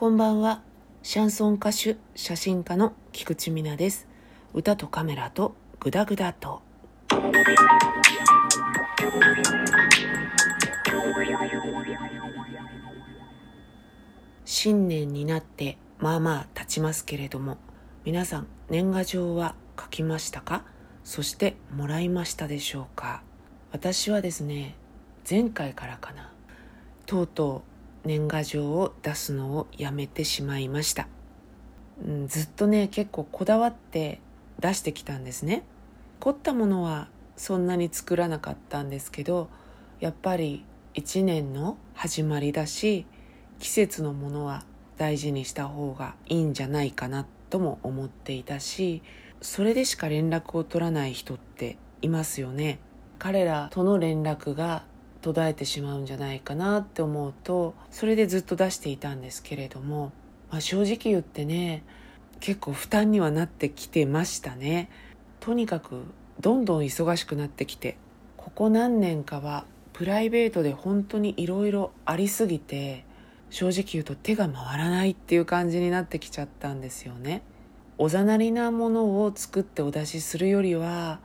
こんばんは。シャンソン歌手、写真家の菊池美奈です。歌とカメラとグダグダと。新年になってまあまあ経ちますけれども、皆さん年賀状は書きましたか？そしてもらいましたでしょうか？私はですね、前回からかな。とうとう年賀状を出すのをやめてしまいました、うん、ずっとね結構こだわって出してきたんですね。凝ったものはそんなに作らなかったんですけどやっぱり一年の始まりだし季節のものは大事にした方がいいんじゃないかなとも思っていたしそれでしか連絡を取らない人っていますよね。彼らとの連絡が途絶えてしまうんじゃないかなって思うとそれでずっと出していたんですけれども、まあ、正直言ってね結構負担にはなってきてましたね。とにかくどんどん忙しくなってきてここ何年かはプライベートで本当にいろいろありすぎて正直言うと手が回らないっていう感じになってきちゃったんですよね。おざなりなものを作ってお出しするよりは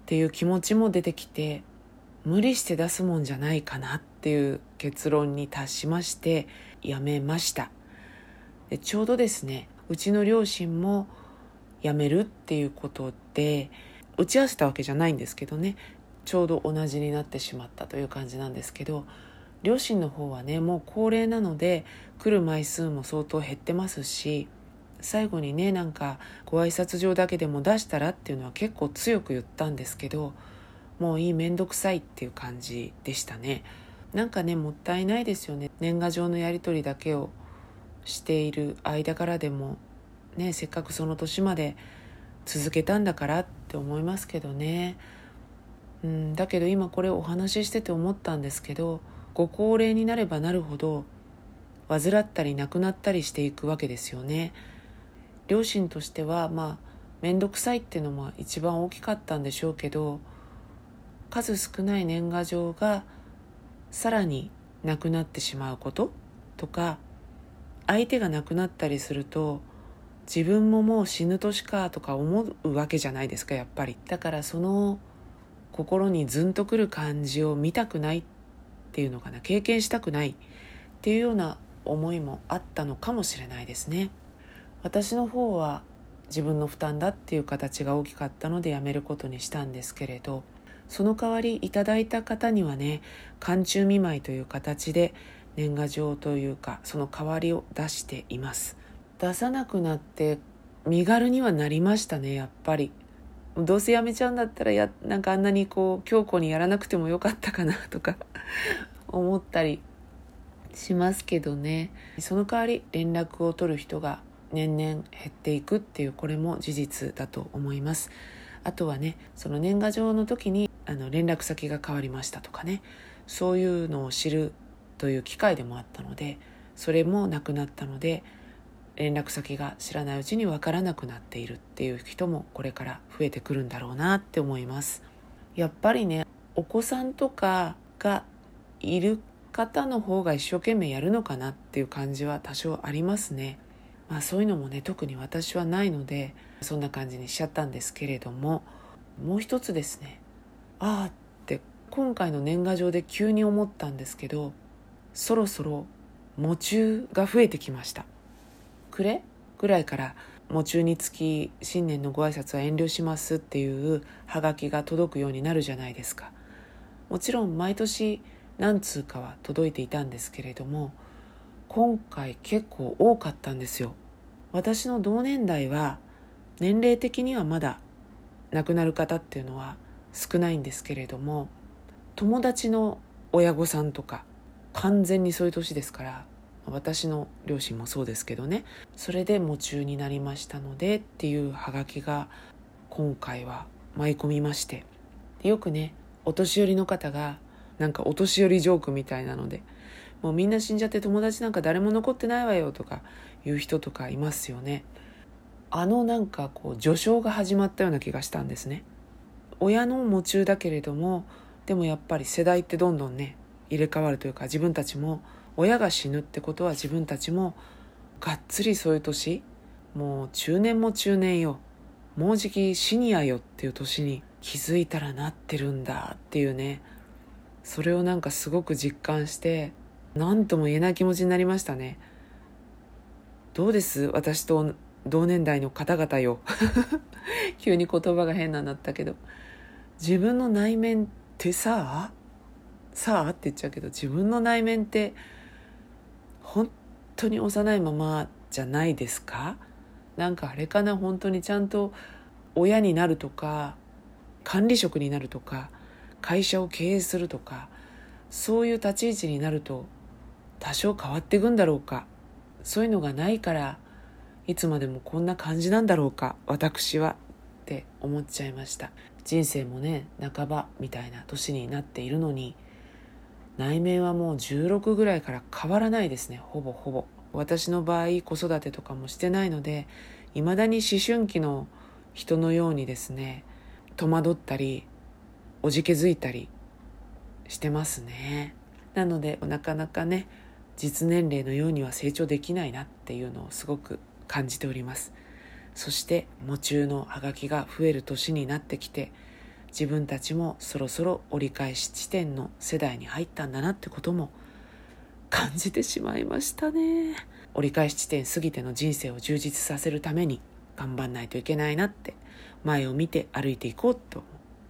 っていう気持ちも出てきて無理して出すもんじゃないかなっていう結論に達しましてやめました。でちょうどですねうちの両親も辞めるっていうことで打ち合わせたわけじゃないんですけどねちょうど同じになってしまったという感じなんですけど両親の方はねもう高齢なので来る枚数も相当減ってますし最後にねなんかご挨拶状だけでも出したらっていうのは結構強く言ったんですけどもういい面倒くさいっていう感じでしたね。なんかねもったいないですよね。年賀状のやり取りだけをしている間からでもねせっかくその年まで続けたんだからって思いますけどね。うんだけど今これお話ししてて思ったんですけどご高齢になればなるほど患ったり亡くなったりしていくわけですよね。両親としてはまあ面倒くさいっていうのも一番大きかったんでしょうけど数少ない年賀状がさらになくなってしまうこととか相手が亡くなったりすると自分ももう死ぬ年かとか思うわけじゃないですかやっぱり。だからその心にズンとくる感じを見たくないっていうのかな。経験したくないっていうような思いもあったのかもしれないですね。私の方は自分の負担だっていう形が大きかったのでやめることにしたんですけれどその代わりいただいた方にはね寒中見舞いという形で年賀状というかその代わりを出しています。出さなくなって身軽にはなりましたねやっぱり。どうせやめちゃうんだったらやなんかあんなにこう強固にやらなくてもよかったかなとか 思ったりしますけどね。その代わり連絡を取る人が年々減っていくっていうこれも事実だと思います。あとはねその年賀状の時にあの連絡先が変わりましたとかね。そういうのを知るという機会でもあったのでそれもなくなったので連絡先が知らないうちに分からなくなっているっていう人もこれから増えてくるんだろうなって思います。やっぱりねお子さんとかがいる方の方が一生懸命やるのかなっていう感じは多少ありますね。まあそういうのもね特に私はないのでそんな感じにしちゃったんですけれどももう一つですね。ああって今回の年賀状で急に思ったんですけどそろそろ喪中が増えてきました。暮れ？ぐらいから喪中につき新年のご挨拶は遠慮しますっていうハガキが届くようになるじゃないですか。もちろん毎年何通かは届いていたんですけれども今回結構多かったんですよ。私の同年代は年齢的にはまだ亡くなる方っていうのは少ないんですけれども友達の親御さんとか完全にそういう年ですから私の両親もそうですけどねそれで夢中になりましたのでっていうハガキが今回は舞い込みましてよくねお年寄りの方がなんかお年寄りジョークみたいなのでもうみんな死んじゃって友達なんか誰も残ってないわよとか言う人とかいますよね。あのなんかこう序章が始まったような気がしたんですね。親の夢中だけれどもでもやっぱり世代ってどんどんね入れ替わるというか自分たちも親が死ぬってことは自分たちもがっつりそういう年もう中年も中年よもうじきシニアよっていう年に気づいたらなってるんだっていうねそれをなんかすごく実感して何とも言えない気持ちになりましたね。どうです？私と同年代の方々よ。急に言葉が変なになったけど。自分の内面ってさあさあ？って言っちゃうけど自分の内面って本当に幼いままじゃないですか？なんかあれかな？本当にちゃんと親になるとか管理職になるとか会社を経営するとかそういう立ち位置になると多少変わっていくんだろうか。そういうのがないからいつまでもこんな感じなんだろうか私はって思っちゃいました。人生もね半ばみたいな年になっているのに内面はもう16ぐらいから変わらないですねほぼほぼ。私の場合子育てとかもしてないのでいまだに思春期の人のようにですね戸惑ったりおじけづいたりしてますね。なのでなかなかね実年齢のようには成長できないなっていうのをすごく感じております。そして夢中のハガキが増える年になってきて自分たちもそろそろ折り返し地点の世代に入ったんだなってことも感じてしまいましたね。折り返し地点過ぎての人生を充実させるために頑張んないといけないなって前を見て歩いていこうと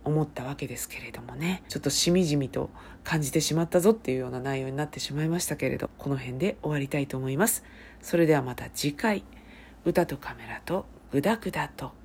思ったわけですけれどもね。ちょっとしみじみと感じてしまったぞっていうような内容になってしまいましたけれどこの辺で終わりたいと思います。それではまた次回。歌とカメラとグダグダと「